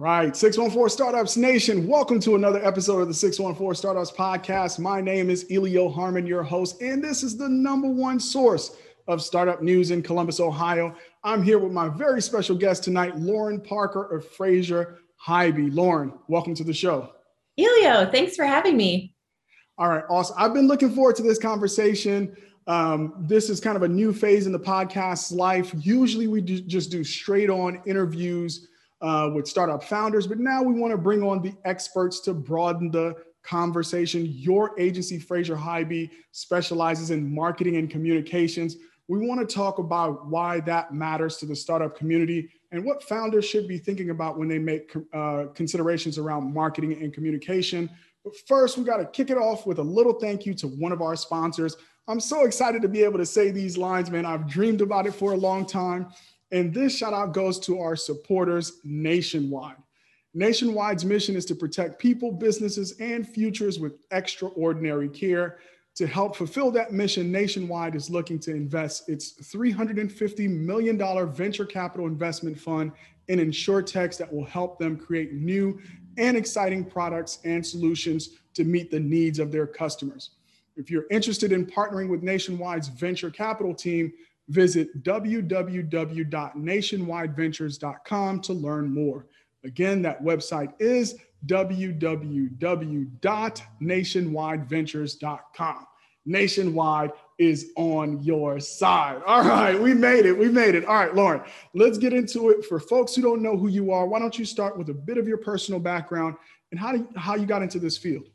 right, 614 Startups Nation, welcome to another episode of the 614 Startups Podcast. My name is Elio Harmon, your host, and this is the number one source of startup news in Columbus, Ohio. I'm here with my very special guest tonight, Lauren Parker of Fraser Hibee. Lauren, welcome to the show. Elio, thanks for having me. All right, awesome. I've been looking forward to this conversation. Um, this is kind of a new phase in the podcast's life. Usually we do, just do straight on interviews uh, with startup founders, but now we want to bring on the experts to broaden the conversation. Your agency, Fraser Hibee, specializes in marketing and communications. We want to talk about why that matters to the startup community and what founders should be thinking about when they make uh, considerations around marketing and communication. But first, we got to kick it off with a little thank you to one of our sponsors. I'm so excited to be able to say these lines, man. I've dreamed about it for a long time. And this shout out goes to our supporters nationwide. Nationwide's mission is to protect people, businesses, and futures with extraordinary care. To help fulfill that mission, Nationwide is looking to invest its $350 million venture capital investment fund in insurtechs that will help them create new and exciting products and solutions to meet the needs of their customers. If you're interested in partnering with Nationwide's venture capital team, visit www.nationwideventures.com to learn more. Again, that website is www.nationwideventures.com. Nationwide is on your side. All right, we made it. We made it. All right, Lauren, let's get into it. For folks who don't know who you are, why don't you start with a bit of your personal background and how, do, how you got into this field?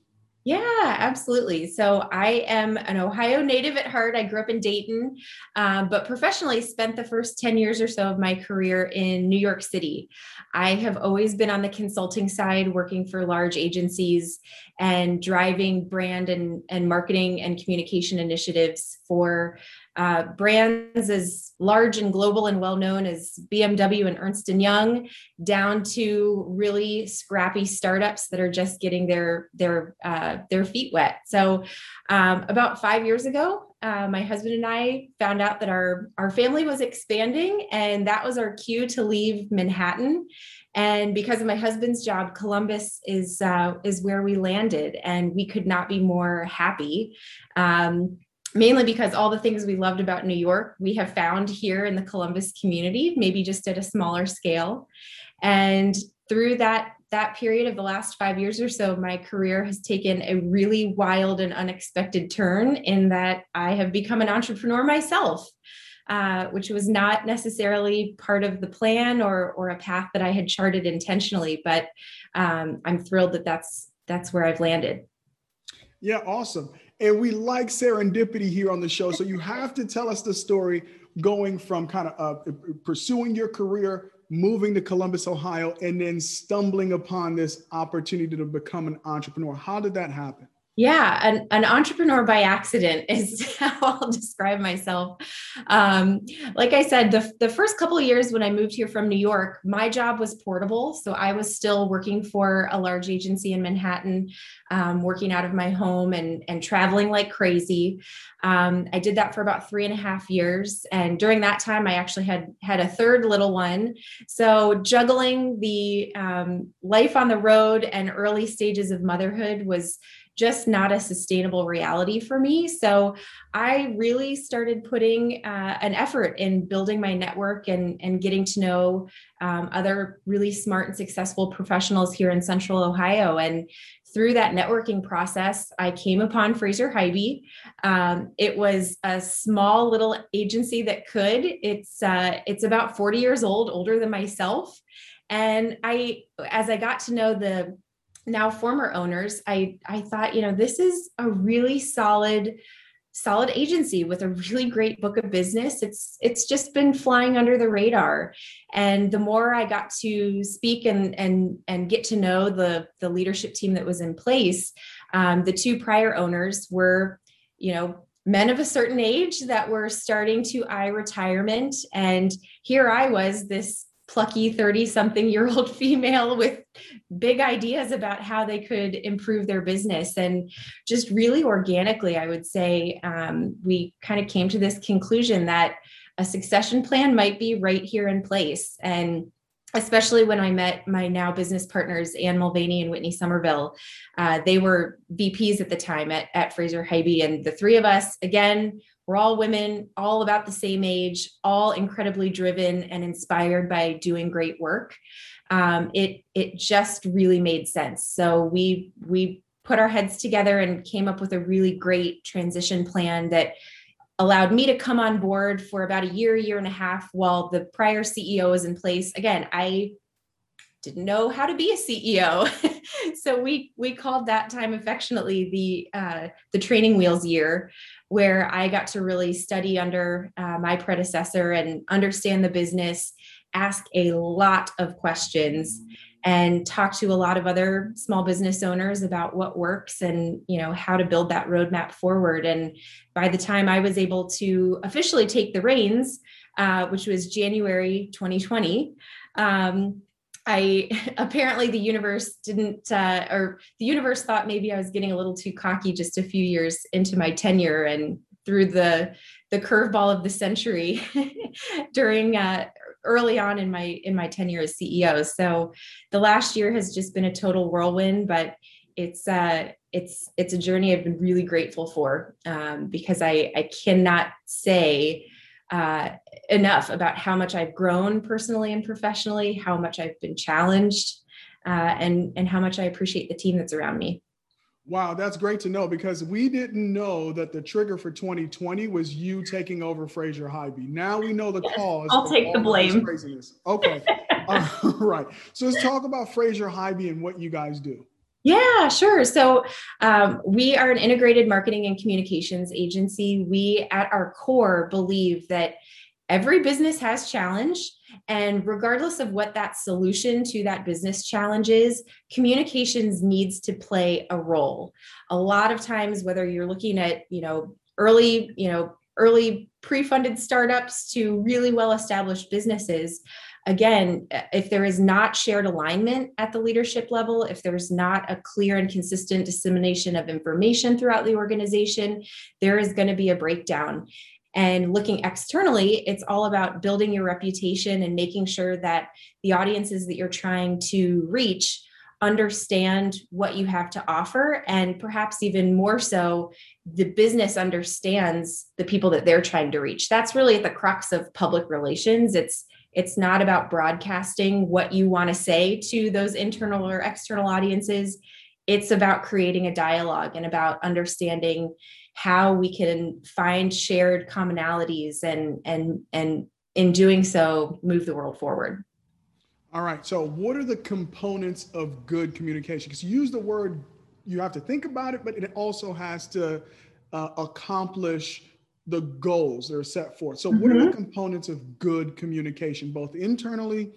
Yeah, absolutely. So I am an Ohio native at heart. I grew up in Dayton, um, but professionally spent the first 10 years or so of my career in New York City. I have always been on the consulting side, working for large agencies and driving brand and, and marketing and communication initiatives for uh, brands as large and global and well known as BMW and Ernst and Young, down to really scrappy startups that are just getting their their uh, their feet wet. So, um, about five years ago, uh, my husband and I found out that our our family was expanding, and that was our cue to leave Manhattan. And because of my husband's job, Columbus is uh, is where we landed, and we could not be more happy. Um, mainly because all the things we loved about New York, we have found here in the Columbus community, maybe just at a smaller scale. And through that that period of the last five years or so, my career has taken a really wild and unexpected turn in that I have become an entrepreneur myself, uh, which was not necessarily part of the plan or, or a path that I had charted intentionally. But um, I'm thrilled that that's that's where I've landed. Yeah, awesome. And we like serendipity here on the show. So you have to tell us the story going from kind of uh, pursuing your career, moving to Columbus, Ohio, and then stumbling upon this opportunity to become an entrepreneur. How did that happen? Yeah, an, an entrepreneur by accident is how I'll describe myself. Um, like I said, the, the first couple years when I moved here from New York, my job was portable. So I was still working for a large agency in Manhattan, um, working out of my home and, and traveling like crazy. Um, I did that for about three and a half years. And during that time, I actually had had a third little one. So juggling the um, life on the road and early stages of motherhood was just not a sustainable reality for me. So I really started putting uh, an effort in building my network and, and getting to know um, other really smart and successful professionals here in Central Ohio. And through that networking process, I came upon Fraser Hibee. Um, it was a small little agency that could. It's uh, it's about 40 years old, older than myself. And I, as I got to know the now former owners, I I thought, you know, this is a really solid solid agency with a really great book of business. It's it's just been flying under the radar. And the more i got to speak and and and get to know the the leadership team that was in place um, the two prior owners were you know men of a certain age that were starting to eye retirement. And here i was this plucky 30 something year old female with big ideas about how they could improve their business and just really organically i would say um, we kind of came to this conclusion that a succession plan might be right here in place and especially when I met my now business partners, Ann Mulvaney and Whitney Somerville. Uh, they were VPs at the time at, at Fraser Haiby. And the three of us, again, we're all women, all about the same age, all incredibly driven and inspired by doing great work. Um, it it just really made sense. So we we put our heads together and came up with a really great transition plan that allowed me to come on board for about a year, year and a half while the prior CEO was in place. Again, I didn't know how to be a CEO, so we we called that time affectionately the uh, the training wheels year, where I got to really study under uh, my predecessor and understand the business, ask a lot of questions, and talk to a lot of other small business owners about what works and you know how to build that roadmap forward. And by the time i was able to officially take the reins uh, which was january 2020 um, I apparently the universe didn't, uh, or the universe thought maybe I was getting a little too cocky just a few years into my tenure and through the the curveball of the century during uh, early on in my in my tenure as CEO. So the last year has just been a total whirlwind, but it's uh it's it's a journey I've been really grateful for um, because I I cannot say uh, enough about how much I've grown personally and professionally, how much I've been challenged, uh, and and how much I appreciate the team that's around me. Wow, that's great to know because we didn't know that the trigger for 2020 was you taking over Fraser Haiby. Now we know the cause. I'll take the blame. Craziness. Okay. all right. So let's talk about Fraser Haiby and what you guys do. Yeah, sure. So um, we are an integrated marketing and communications agency. We, at our core, believe that every business has challenge and regardless of what that solution to that business challenge is communications needs to play a role a lot of times whether you're looking at you know early you know early pre-funded startups to really well established businesses again eh, if there is not shared alignment at the leadership level if there's not a clear and consistent dissemination of information throughout the organization there is going to be a breakdown and looking externally, it's all about building your reputation and making sure that the audiences that you're trying to reach understand what you have to offer. And perhaps even more so, the business understands the people that they're trying to reach. That's really at the crux of public relations. It's it's not about broadcasting what you want to say to those internal or external audiences. It's about creating a dialogue and about understanding how we can find shared commonalities and and and in doing so move the world forward all right so what are the components of good communication because you use the word you have to think about it but it also has to uh, accomplish the goals that are set forth so mm-hmm. what are the mm-hmm. components of good communication both internally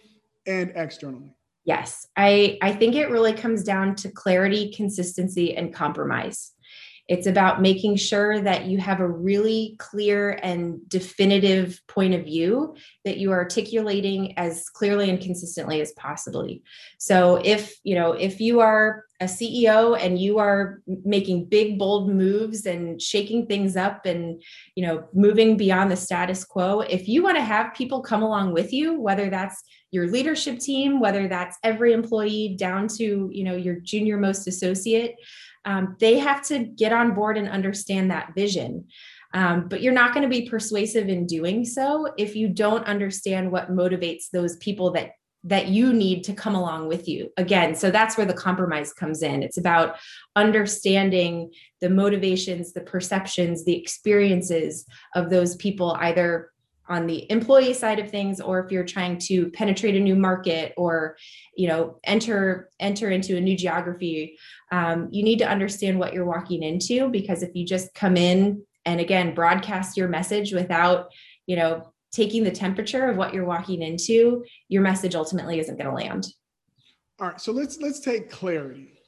and externally yes i i think it really comes down to clarity consistency and compromise it's about making sure that you have a really clear and definitive point of view that you are articulating as clearly and consistently as possibly. So if, you know, if you are a CEO and you are making big bold moves and shaking things up and, you know, moving beyond the status quo, if you want to have people come along with you, whether that's your leadership team, whether that's every employee down to, you know, your junior most associate, um, they have to get on board and understand that vision. Um, but you're not going to be persuasive in doing so if you don't understand what motivates those people that that you need to come along with you again so that's where the compromise comes in it's about understanding the motivations the perceptions the experiences of those people either on the employee side of things or if you're trying to penetrate a new market or you know enter enter into a new geography um, you need to understand what you're walking into because if you just come in and again broadcast your message without you know taking the temperature of what you're walking into your message ultimately isn't going to land all right so let's let's take clarity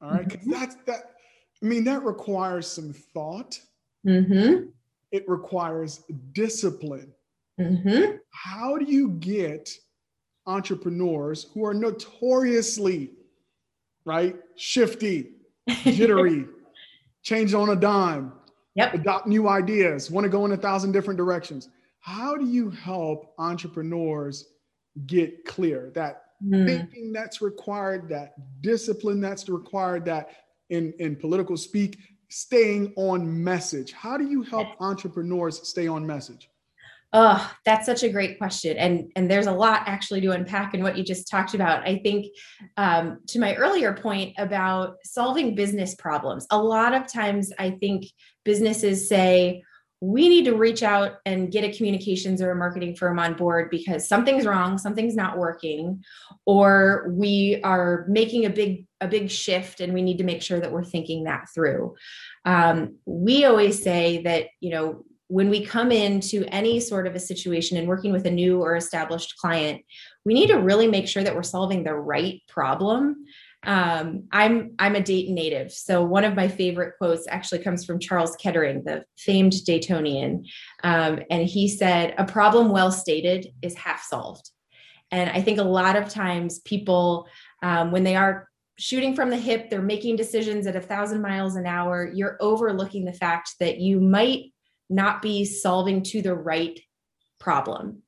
all right because mm-hmm. that's that i mean that requires some thought mm-hmm. it requires discipline Mm-hmm. How do you get entrepreneurs who are notoriously, right, shifty, jittery, change on a dime, yep. adopt new ideas, want to go in a thousand different directions? How do you help entrepreneurs get clear, that mm. thinking that's required, that discipline that's required, that in, in political speak, staying on message. How do you help entrepreneurs stay on message? Oh, that's such a great question. And, and there's a lot actually to unpack in what you just talked about. I think um, to my earlier point about solving business problems, a lot of times I think businesses say, we need to reach out and get a communications or a marketing firm on board because something's wrong something's not working or we are making a big a big shift and we need to make sure that we're thinking that through um, we always say that you know when we come into any sort of a situation and working with a new or established client we need to really make sure that we're solving the right problem um, I'm I'm a Dayton native, so one of my favorite quotes actually comes from Charles Kettering, the famed Daytonian, um, and he said, "A problem well stated is half solved." And I think a lot of times people, um, when they are shooting from the hip, they're making decisions at a thousand miles an hour. You're overlooking the fact that you might not be solving to the right problem.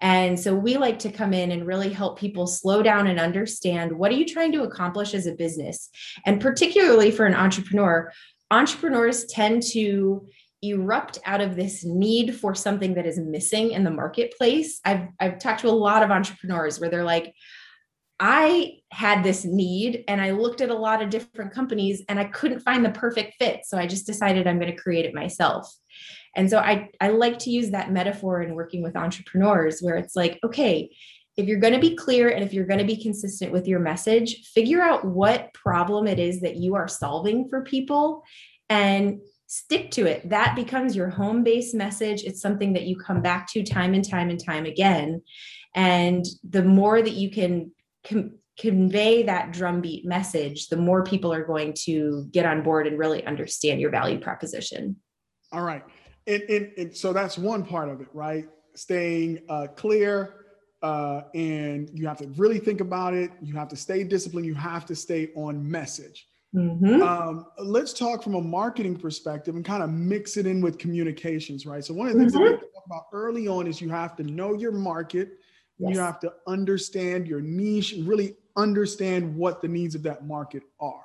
And so we like to come in and really help people slow down and understand what are you trying to accomplish as a business? And particularly for an entrepreneur, entrepreneurs tend to erupt out of this need for something that is missing in the marketplace. I've I've talked to a lot of entrepreneurs where they're like I had this need and I looked at a lot of different companies and I couldn't find the perfect fit. So I just decided I'm going to create it myself. And so I, I like to use that metaphor in working with entrepreneurs where it's like, okay, if you're going to be clear and if you're going to be consistent with your message, figure out what problem it is that you are solving for people and stick to it. That becomes your home base message. It's something that you come back to time and time and time again. And the more that you can com- convey that drumbeat message, the more people are going to get on board and really understand your value proposition. All right. And, and, and so that's one part of it, right? Staying uh, clear, uh, and you have to really think about it. You have to stay disciplined. You have to stay on message. Mm-hmm. Um, let's talk from a marketing perspective and kind of mix it in with communications, right? So one of the things mm-hmm. that we talk about early on is you have to know your market. Yes. You have to understand your niche really understand what the needs of that market are.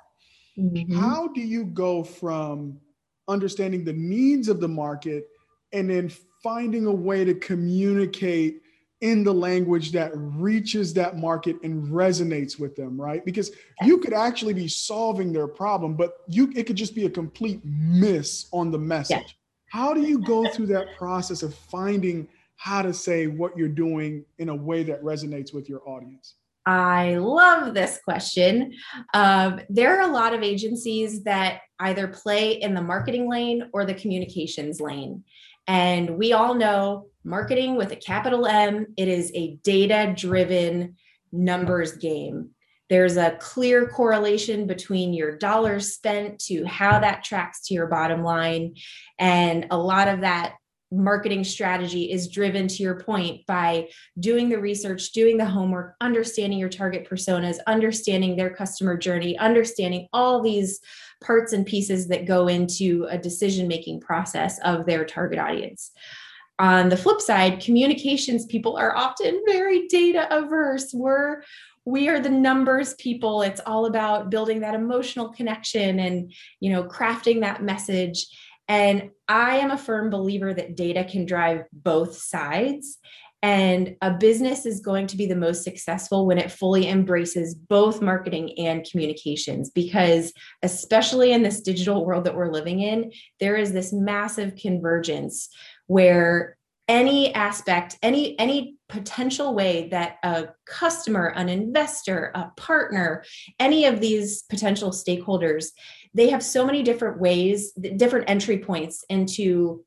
Mm-hmm. How do you go from understanding the needs of the market and then finding a way to communicate in the language that reaches that market and resonates with them right because you could actually be solving their problem but you it could just be a complete miss on the message yeah. how do you go through that process of finding how to say what you're doing in a way that resonates with your audience I love this question. Um, there are a lot of agencies that either play in the marketing lane or the communications lane. And we all know marketing with a capital M, it is a data driven numbers game. There's a clear correlation between your dollars spent to how that tracks to your bottom line. And a lot of that marketing strategy is driven to your point by doing the research, doing the homework, understanding your target personas, understanding their customer journey, understanding all these parts and pieces that go into a decision making process of their target audience. On the flip side, communications people are often very data averse. We're we are the numbers people. It's all about building that emotional connection and, you know, crafting that message and I am a firm believer that data can drive both sides. And a business is going to be the most successful when it fully embraces both marketing and communications, because especially in this digital world that we're living in, there is this massive convergence where any aspect any any potential way that a customer an investor a partner any of these potential stakeholders they have so many different ways, different entry points into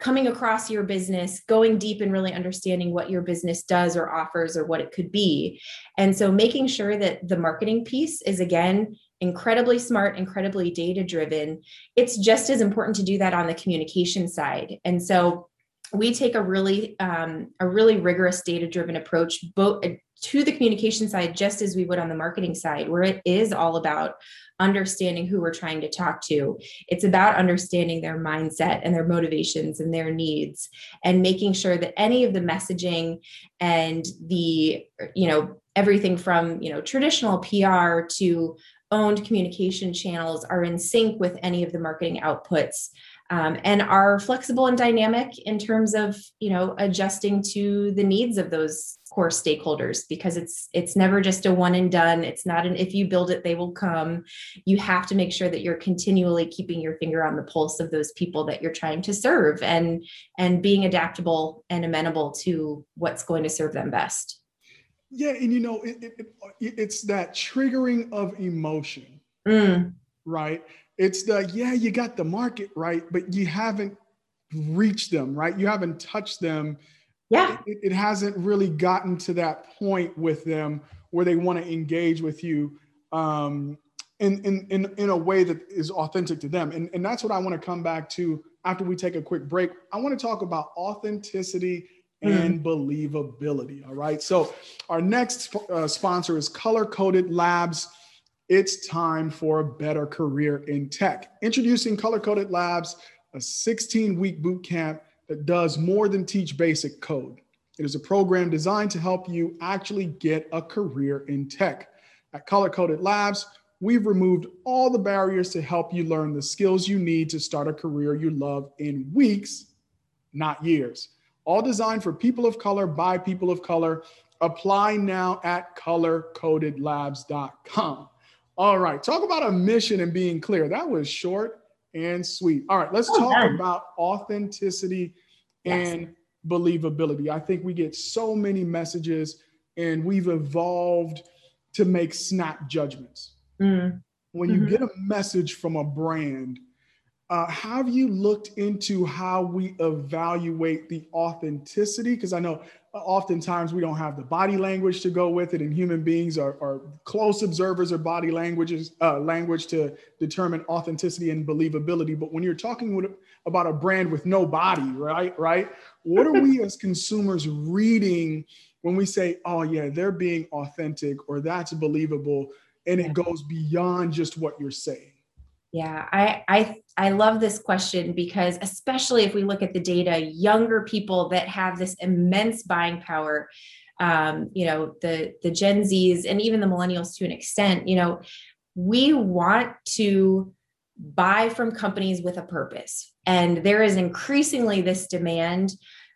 coming across your business, going deep and really understanding what your business does or offers or what it could be. And so making sure that the marketing piece is again incredibly smart, incredibly data driven. It's just as important to do that on the communication side. And so we take a really um, a really rigorous data driven approach both to the communication side just as we would on the marketing side where it is all about understanding who we're trying to talk to. It's about understanding their mindset and their motivations and their needs and making sure that any of the messaging and the you know everything from you know traditional pr to owned communication channels are in sync with any of the marketing outputs um, and are flexible and dynamic in terms of you know adjusting to the needs of those core stakeholders because it's it's never just a one and done. It's not an if you build it they will come. You have to make sure that you're continually keeping your finger on the pulse of those people that you're trying to serve and and being adaptable and amenable to what's going to serve them best. Yeah and you know it, it, it it's that triggering of emotion mm. right it's the yeah you got the market right but you haven't reached them right you haven't touched them yeah it, it hasn't really gotten to that point with them where they want to engage with you um, in, in, in, in a way that is authentic to them. And, and that's what I want to come back to after we take a quick break. I want to talk about authenticity and mm. believability. All right. So, our next uh, sponsor is Color Coded Labs. It's time for a better career in tech. Introducing Color Coded Labs, a 16 week boot camp that does more than teach basic code. It is a program designed to help you actually get a career in tech. At Color Coded Labs, we've removed all the barriers to help you learn the skills you need to start a career you love in weeks, not years. All designed for people of color by people of color. Apply now at colorcodedlabs.com. All right, talk about a mission and being clear. That was short and sweet. All right, let's oh, talk about authenticity yes. and believability. I think we get so many messages and we've evolved to make snap judgments. Mm. When you mm-hmm. get a message from a brand, uh, have you looked into how we evaluate the authenticity? Because I know oftentimes we don't have the body language to go with it and human beings are, are close observers of body languages uh, language to determine authenticity and believability. But when you're talking with, about a brand with no body right right what are we as consumers reading when we say oh yeah they're being authentic or that's believable and it goes beyond just what you're saying yeah, I I I love this question because especially if we look at the data, younger people that have this immense buying power, um, you know, the the Gen Zs and even the millennials to an extent, you know, we want to buy from companies with a purpose. And there is increasingly this demand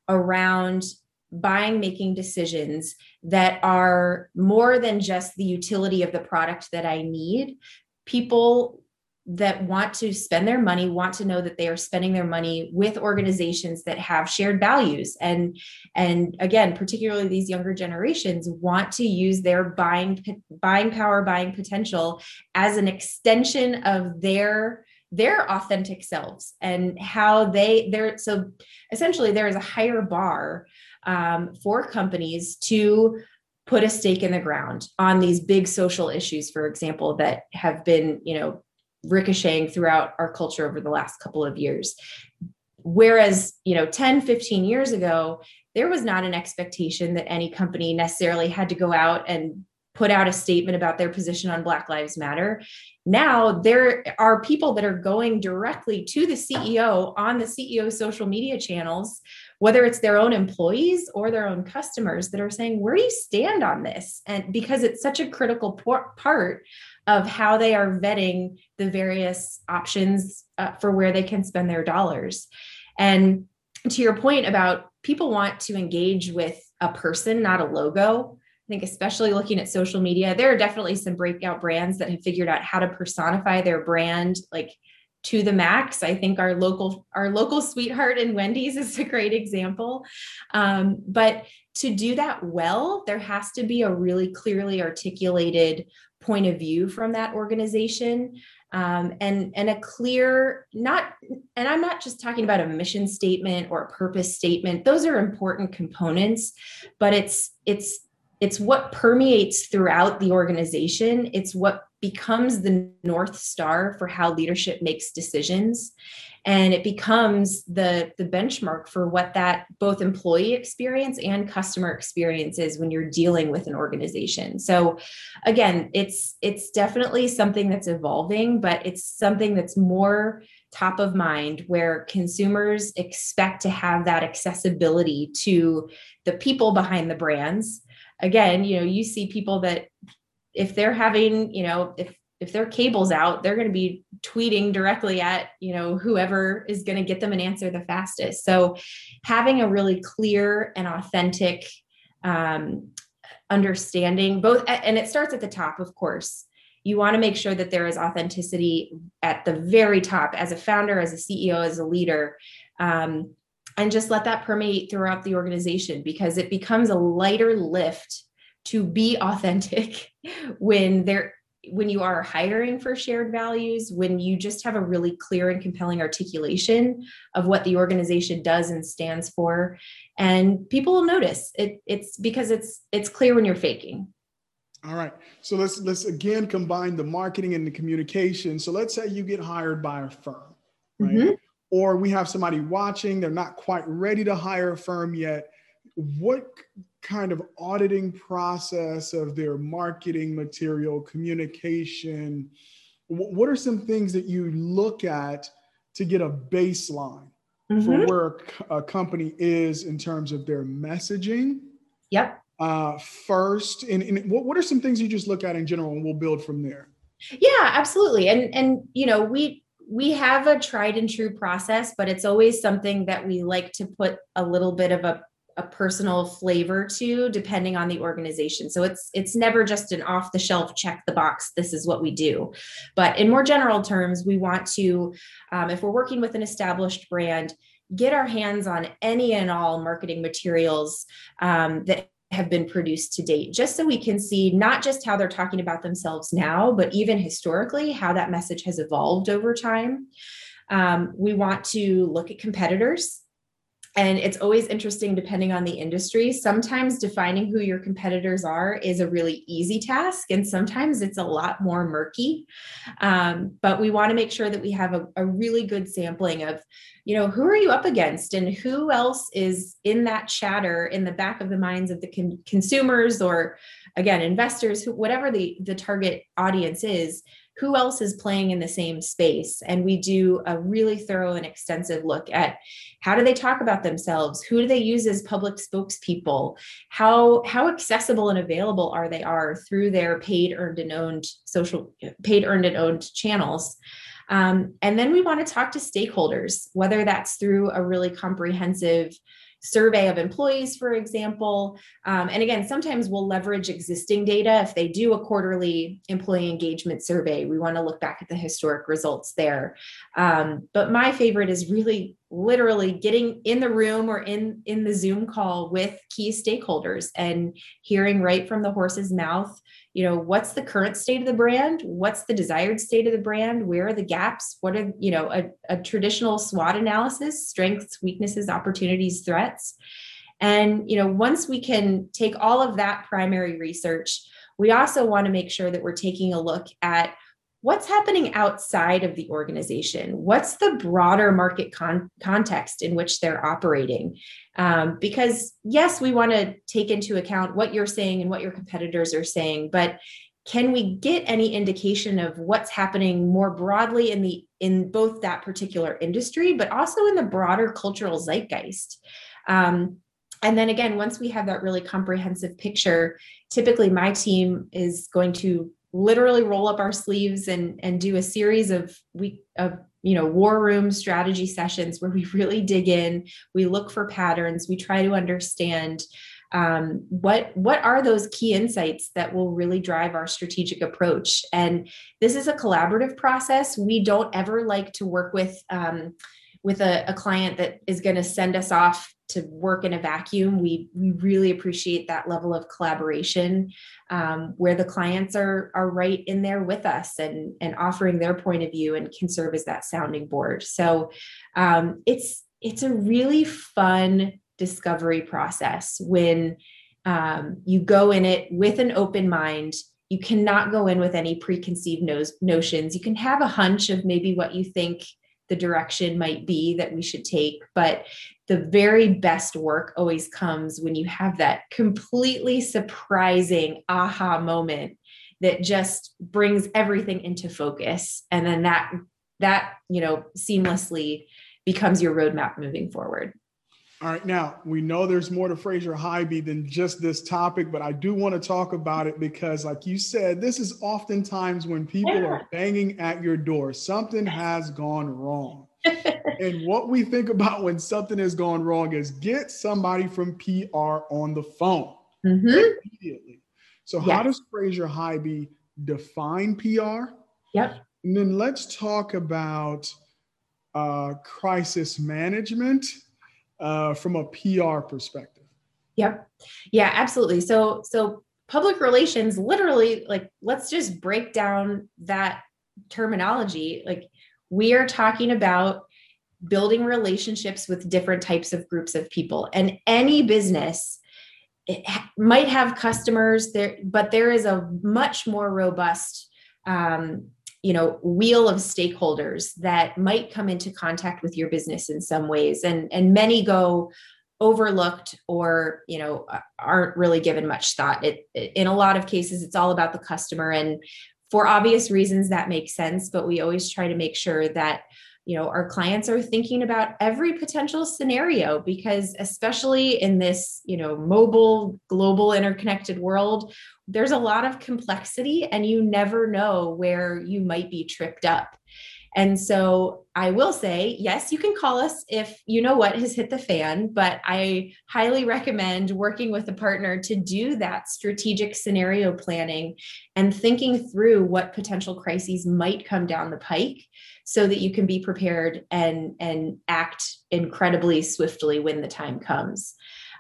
around buying making decisions that are more than just the utility of the product that I need. People that want to spend their money want to know that they are spending their money with organizations that have shared values. And and again particularly these younger generations want to use their buying buying power buying potential as an extension of their their authentic selves and how they they're so essentially there is a higher bar um, for companies to put a stake in the ground on these big social issues for example that have been you know ricocheting throughout our culture over the last couple of years. Whereas you know 10 15 years ago there was not an expectation that any company necessarily had to go out and put out a statement about their position on black lives matter. Now there are people that are going directly to the ceo on the ceo social media channels whether it's their own employees or their own customers that are saying where do you stand on this? And because it's such a critical part of how they are vetting the various options uh, for where they can spend their dollars. And to your point about people want to engage with a person, not a logo. I think, especially looking at social media, there are definitely some breakout brands that have figured out how to personify their brand like to the max. I think our local our local sweetheart in Wendy's is a great example. Um, but to do that well, there has to be a really clearly articulated point of view from that organization. Um, and and a clear not and i'm not just talking about a mission statement or a purpose statement. Those are important components but it's it's it's what permeates throughout the organization. It's what becomes the north star for how leadership makes decisions and it becomes the the benchmark for what that both employee experience and customer experience is when you're dealing with an organization. So again it's it's definitely something that's evolving but it's something that's more top of mind where consumers expect to have that accessibility to the people behind the brands. Again you know you see people that if they're having you know if if their cable's out they're going to be tweeting directly at you know whoever is going to get them an answer the fastest. So having a really clear and authentic um, understanding both and it starts at the top of course. You want to make sure that there is authenticity at the very top as a founder as a ceo as a leader um, and just let that permeate throughout the organization because it becomes a lighter lift to be authentic when there when you are hiring for shared values when you just have a really clear and compelling articulation of what the organization does and stands for and people will notice. It it's because it's it's clear when you're faking. All right. So let's let's again combine the marketing and the communication. So let's say you get hired by a firm right? Mm-hmm. or we have somebody watching. They're not quite ready to hire a firm yet what kind of auditing process of their marketing material, communication? What are some things that you look at to get a baseline mm-hmm. for where a company is in terms of their messaging? Yep. Uh, first, and, and what, what are some things you just look at in general, and we'll build from there? Yeah, absolutely. And and you know we we have a tried and true process, but it's always something that we like to put a little bit of a a personal flavor to depending on the organization. So it's it's never just an off the shelf check the box this is what we do. But in more general terms we want to um, if we're working with an established brand get our hands on any and all marketing materials um, that have been produced to date, just so we can see not just how they're talking about themselves now, but even historically, how that message has evolved over time. Um, we want to look at competitors and it's always interesting depending on the industry. Sometimes defining who your competitors are is a really easy task and sometimes it's a lot more murky. Um, but we want to make sure that we have a, a, really good sampling of you know who are you up against and who else is in that chatter in the back of the minds of the con- consumers or again investors who whatever the the target audience is who else is playing in the same space? And we do a really thorough and extensive look at how do they talk about themselves? Who do they use as public spokespeople? How how accessible and available are they are through their paid earned and owned social paid earned and owned channels? Um, and then we want to talk to stakeholders whether that's through a really comprehensive survey of employees, for example. Um, and again, sometimes we'll leverage existing data. If they do a quarterly employee engagement survey, we want to look back at the historic results there. Um, but my favorite is really literally getting in the room or in in the zoom call with key stakeholders and hearing right from the horse's mouth you know what's the current state of the brand? What's the desired state of the brand? Where are the gaps? What are you know a, a traditional swot analysis strengths weaknesses opportunities threats? And you know once we can take all of that primary research we also want to make sure that we're taking a look at what's happening outside of the organization? What's the broader market con- context in which they're operating? Um, because yes we want to take into account what you're saying and what your competitors are saying but can we get any indication of what's happening more broadly in the in both that particular industry but also in the broader cultural zeitgeist? Um, and then again once we have that really comprehensive picture typically my team is going to literally roll up our sleeves and and do a series of week of you know war room strategy sessions where we really dig in we look for patterns we try to understand um, what what are those key insights that will really drive our strategic approach? And this is a collaborative process. We don't ever like to work with um, with a, a client that is going to send us off to work in a vacuum. We we really appreciate that level of collaboration um, where the clients are are right in there with us and and offering their point of view and can serve as that sounding board. So um, it's it's a really fun discovery process when um, you go in it with an open mind. You cannot go in with any preconceived no- notions. You can have a hunch of maybe what you think the direction might be that we should take. But the very best work always comes when you have that completely surprising aha moment that just brings everything into focus. And then that, that, you know, seamlessly becomes your roadmap moving forward. All right, now we know there's more to Fraser Hibee than just this topic, but I do want to talk about it because, like you said, this is oftentimes when people yeah. are banging at your door. Something has gone wrong. and what we think about when something has gone wrong is get somebody from PR on the phone mm-hmm. immediately. So, yes. how does Fraser Hibee define PR? Yep. And then let's talk about uh, crisis management uh, from a PR perspective. Yep. Yeah, absolutely. So, so public relations, literally, like, let's just break down that terminology. Like, we are talking about building relationships with different types of groups of people, and any business might have customers there, but there is a much more robust um, you know wheel of stakeholders that might come into contact with your business in some ways. And and many go overlooked or you know aren't really given much thought. It in a lot of cases it's all about the customer. And for obvious reasons that makes sense. But we always try to make sure that you know our clients are thinking about every potential scenario because especially in this you know mobile global interconnected world there's a lot of complexity and you never know where you might be tripped up and so I will say, yes, you can call us if you know what has hit the fan, but I highly recommend working with a partner to do that strategic scenario planning and thinking through what potential crises might come down the pike so that you can be prepared and, and act incredibly swiftly when the time comes.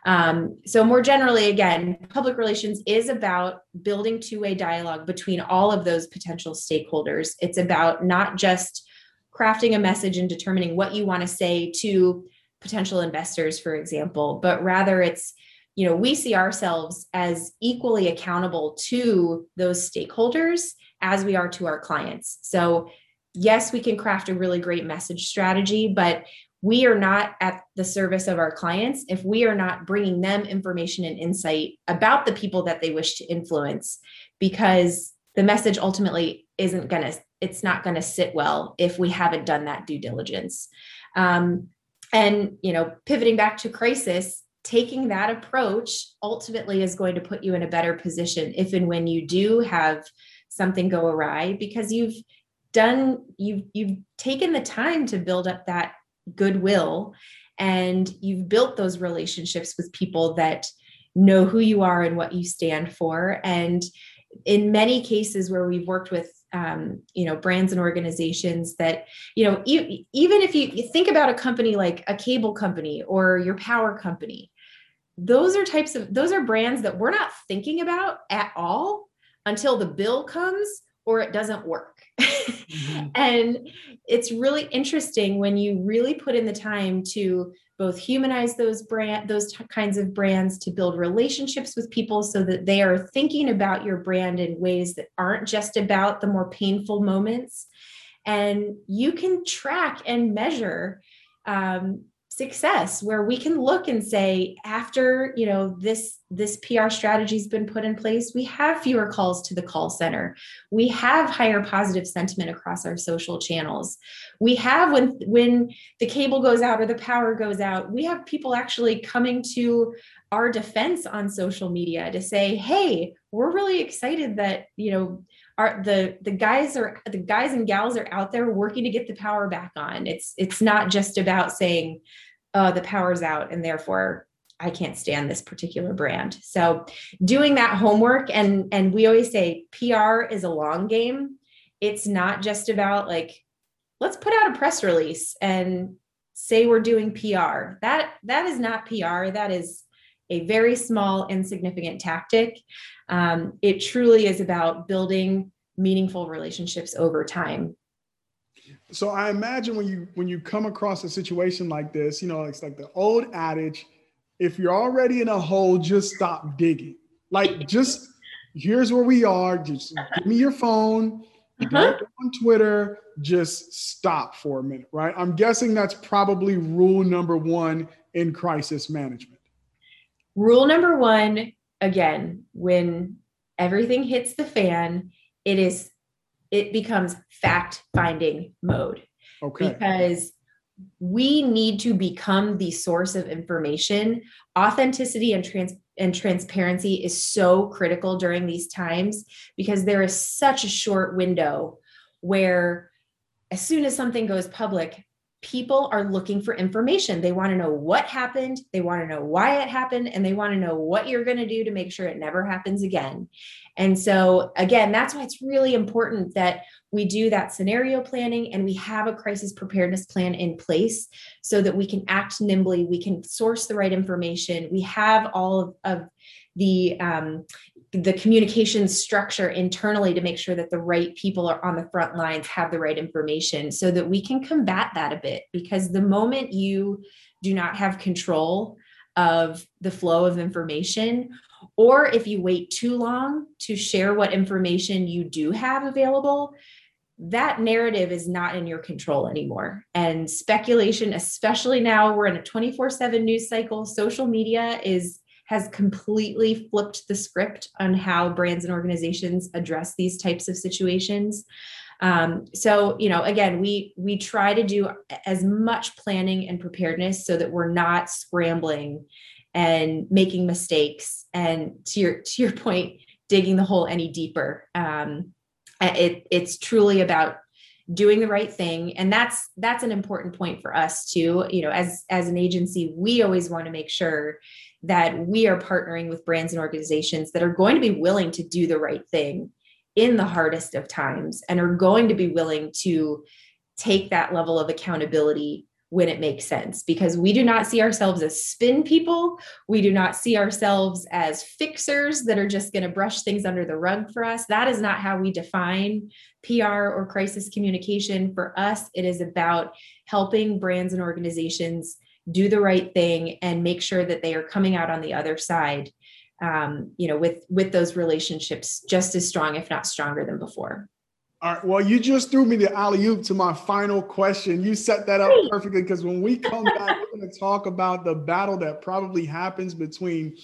Um, so, more generally, again, public relations is about building two way dialogue between all of those potential stakeholders. It's about not just crafting a message and determining what you want to say to potential investors, for example, but rather it's you know we see ourselves as equally accountable to those stakeholders as we are to our clients so yes we can craft a really great message strategy but we are not at the service of our clients if we are not bringing them information and insight about the people that they wish to influence because the message ultimately isn't going to it's not going to sit well if we haven't done that due diligence. Um, and you know pivoting back to crisis taking that approach ultimately is going to put you in a better position if and when you do have something go awry because you've done you've you've taken the time to build up that goodwill and you've built those relationships with people that know who you are and what you stand for. And in many cases where we've worked with um, you know brands and organizations that you know e- even if you, you think about a company like a cable company or your power company those are types of those are brands that we're not thinking about at all until the bill comes or it doesn't work mm-hmm. and it's really interesting when you really put in the time to both humanize those brand those t- kinds of brands to build relationships with people so that they are thinking about your brand in ways that aren't just about the more painful moments and you can track and measure um, success where we can look and say after you know this this pr strategy's been put in place we have fewer calls to the call center. We have higher positive sentiment across our social channels. We have when when the cable goes out or the power goes out we have people actually coming to our defense on social media to say hey we're really excited that you know are the the guys are the guys and gals are out there working to get the power back on. It's it's not just about saying oh, the power's out and therefore I can't stand this particular brand. So doing that homework and and we always say PR is a long game. It's not just about like let's put out a press release and say we're doing PR. That that is not PR. That is a very small insignificant tactic. Um, it truly is about building meaningful relationships over time so I imagine when you when you come across a situation like this, you know, it's like the old adage, if you're already in a hole, just stop digging. Like just here's where we are. Just give me your phone. uh-huh. on Twitter, just stop for a minute, right? I'm guessing that's probably rule number one in crisis management. Rule number one, again, when everything hits the fan, it is it becomes fact finding mode. Okay. Because we need to become the source of information. Authenticity and trans and transparency is so critical during these times because there is such a short window where as soon as something goes public people are looking for information. They want to know what happened they want to know why it happened and they want to know what you're going to do to make sure it never happens again. And so again that's why it's really important that we do that scenario planning and we have a crisis preparedness plan in place so that we can act nimbly we can source the right information. We have all of, of the um, the communication structure internally to make sure that the right people are on the front lines have the right information so that we can combat that a bit because the moment you do not have control of the flow of information or if you wait too long to share what information you do have available that narrative is not in your control anymore. And speculation, especially now we're in a 24/7 news cycle, social media is has completely flipped the script on how brands and organizations address these types of situations. Um, so, you know, again, we we try to do as much planning and preparedness so that we're not scrambling and making mistakes. And to your to your point, digging the hole any deeper. Um, it, it's truly about doing the right thing and that's that's an important point for us too you know as as an agency we always want to make sure that we are partnering with brands and organizations that are going to be willing to do the right thing in the hardest of times and are going to be willing to take that level of accountability when it makes sense because we do not see ourselves as spin people. We do not see ourselves as fixers that are just going to brush things under the rug for us. That is not how we define PR or crisis communication. For us, it is about helping brands and organizations do the right thing and make sure that they are coming out on the other side um, you know with with those relationships just as strong if not stronger than before all right. Well, you just threw me the alley oop to my final question. You set that up perfectly because when we come back, we're going to talk about the battle that probably happens between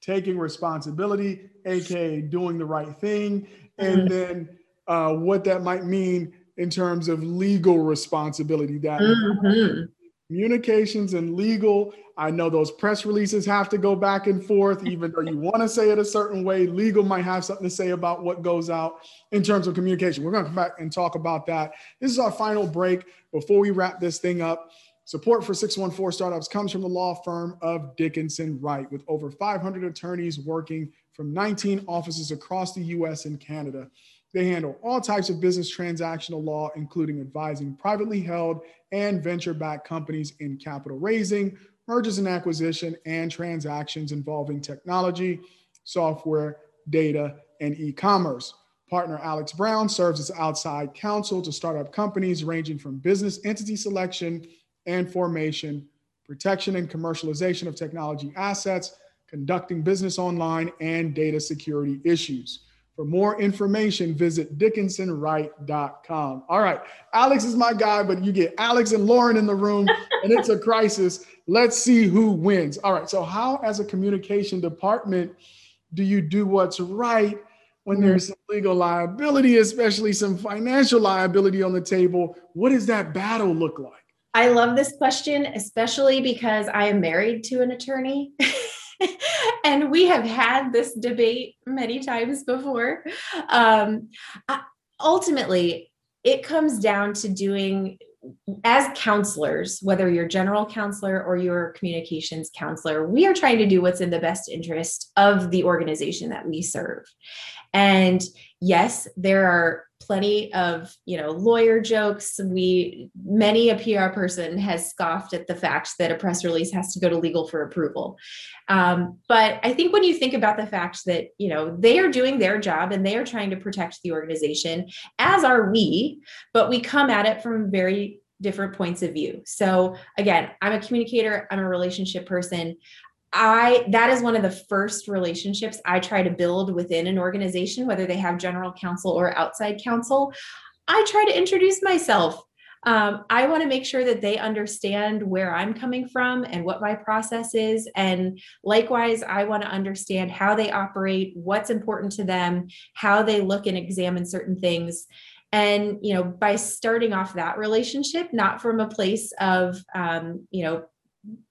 taking responsibility, aka doing the right thing, and mm-hmm. then uh, what that might mean in terms of legal responsibility. That mm-hmm. Communications and legal I know those press releases have to go back and forth, even though you want to say it a certain way. Legal might have something to say about what goes out in terms of communication. We're going to come back and talk about that. This is our final break before we wrap this thing up. Support for 614 Startups comes from the law firm of Dickinson Wright, with over 500 attorneys working from 19 offices across the US and Canada. They handle all types of business transactional law, including advising privately held and venture backed companies in capital raising, mergers and acquisition, and transactions involving technology, software, data, and e commerce. Partner Alex Brown serves as outside counsel to startup companies ranging from business entity selection and formation, protection and commercialization of technology assets, conducting business online, and data security issues. For more information, visit dickinsonwright.com. All right, Alex is my guy, but you get Alex and Lauren in the room, and it's a crisis. Let's see who wins. All right, so how, as a communication department, do you do what's right when hmm. there's some legal liability, especially some financial liability on the table? What does that battle look like? I love this question, especially because I am married to an attorney. and we have had this debate many times before. Um, ultimately, it comes down to doing as counselors, whether you're general counselor or your communications counselor, we are trying to do what's in the best interest of the organization that we serve. And yes, there are plenty of you know lawyer jokes. We many a pr person has scoffed at the fact that a press release has to go to legal for approval. Um, but i think when you think about the fact that you know they are doing their job and they are trying to protect the organization as are we but we come at it from very different points of view. So again i'm a communicator i'm a relationship person I that is one of the first relationships I try to build within an organization, whether they have general counsel or outside counsel. I try to introduce myself. Um, I want to make sure that they understand where I'm coming from and what my process is. And likewise, I want to understand how they operate, what's important to them, how they look and examine certain things. And, you know, by starting off that relationship, not from a place of, um, you know,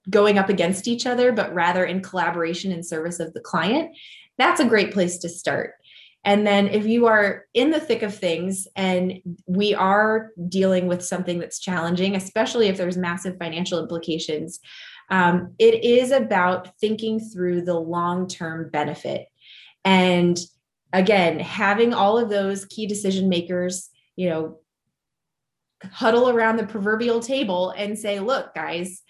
going up against each other, but rather in collaboration and service of the client, that's a great place to start. And then if you are in the thick of things and we are dealing with something that's challenging, especially if there's massive financial implications, um, it is about thinking through the long term benefit. And again, having all of those key decision makers, you know, huddle around the proverbial table and say, look, guys,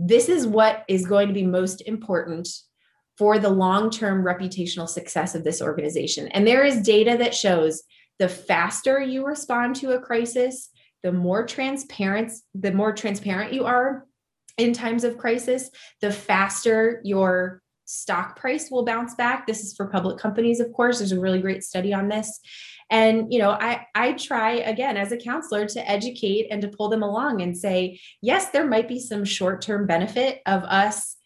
this is what is going to be most important for the long term reputational success of this organization. And there is data that shows the faster you respond to a crisis, the more transparent, the more transparent you are in times of crisis, the faster your stock price will bounce back. This is for public companies, of course. There's a really great study on this. And you know, I I try again as a counselor to educate and to pull them along and say, yes, there might be some short-term benefit of us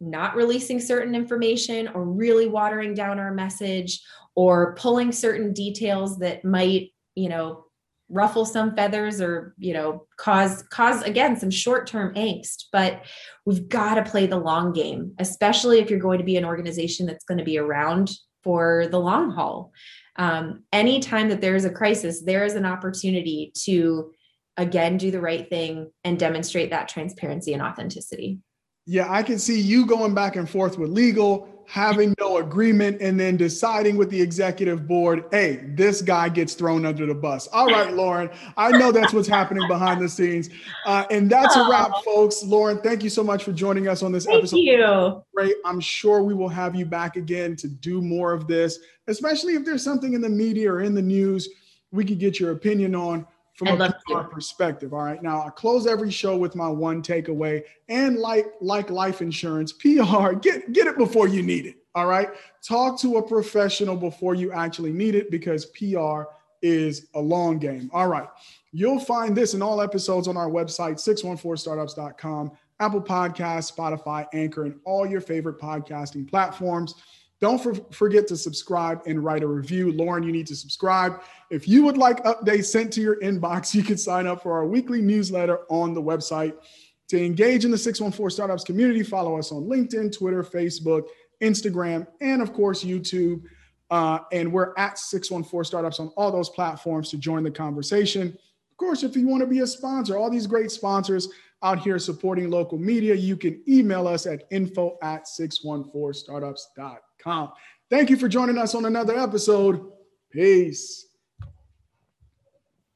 not releasing certain information or really watering down our message or pulling certain details that might, you know, ruffle some feathers or you know cause cause again some short-term angst but we've got to play the long game especially if you're going to be an organization that's going to be around for the long haul. Um, anytime that there is a crisis there is an opportunity to again do the right thing and demonstrate that transparency and authenticity. Yeah, I can see you going back and forth with legal, having no agreement, and then deciding with the executive board, hey, this guy gets thrown under the bus. All right, Lauren, I know that's what's happening behind the scenes. Uh, and that's a wrap, folks. Lauren, thank you so much for joining us on this thank episode. Thank you. Great. I'm sure we will have you back again to do more of this, especially if there's something in the media or in the news we could get your opinion on from I'd a PR perspective. All right. Now I close every show with my one takeaway. And like like life insurance, PR, get get it before you need it. All right. Talk to a professional before you actually need it because PR is a long game. All right. You'll find this in all episodes on our website, 614startups.com, Apple Podcasts, Spotify, Anchor, and all your favorite podcasting platforms. Don't for, forget to subscribe and write a review. Lauren, you need to subscribe. If you would like updates sent to your inbox, you can sign up for our weekly newsletter on the website. To engage in the 614 Startups community, follow us on LinkedIn, Twitter, Facebook, Instagram, and of course, YouTube. Uh, and we're at 614 Startups on all those platforms to join the conversation. Of course, if you want to be a sponsor, all these great sponsors out here supporting local media, you can email us at info at 614startups.com. Thank you for joining us on another episode. Peace.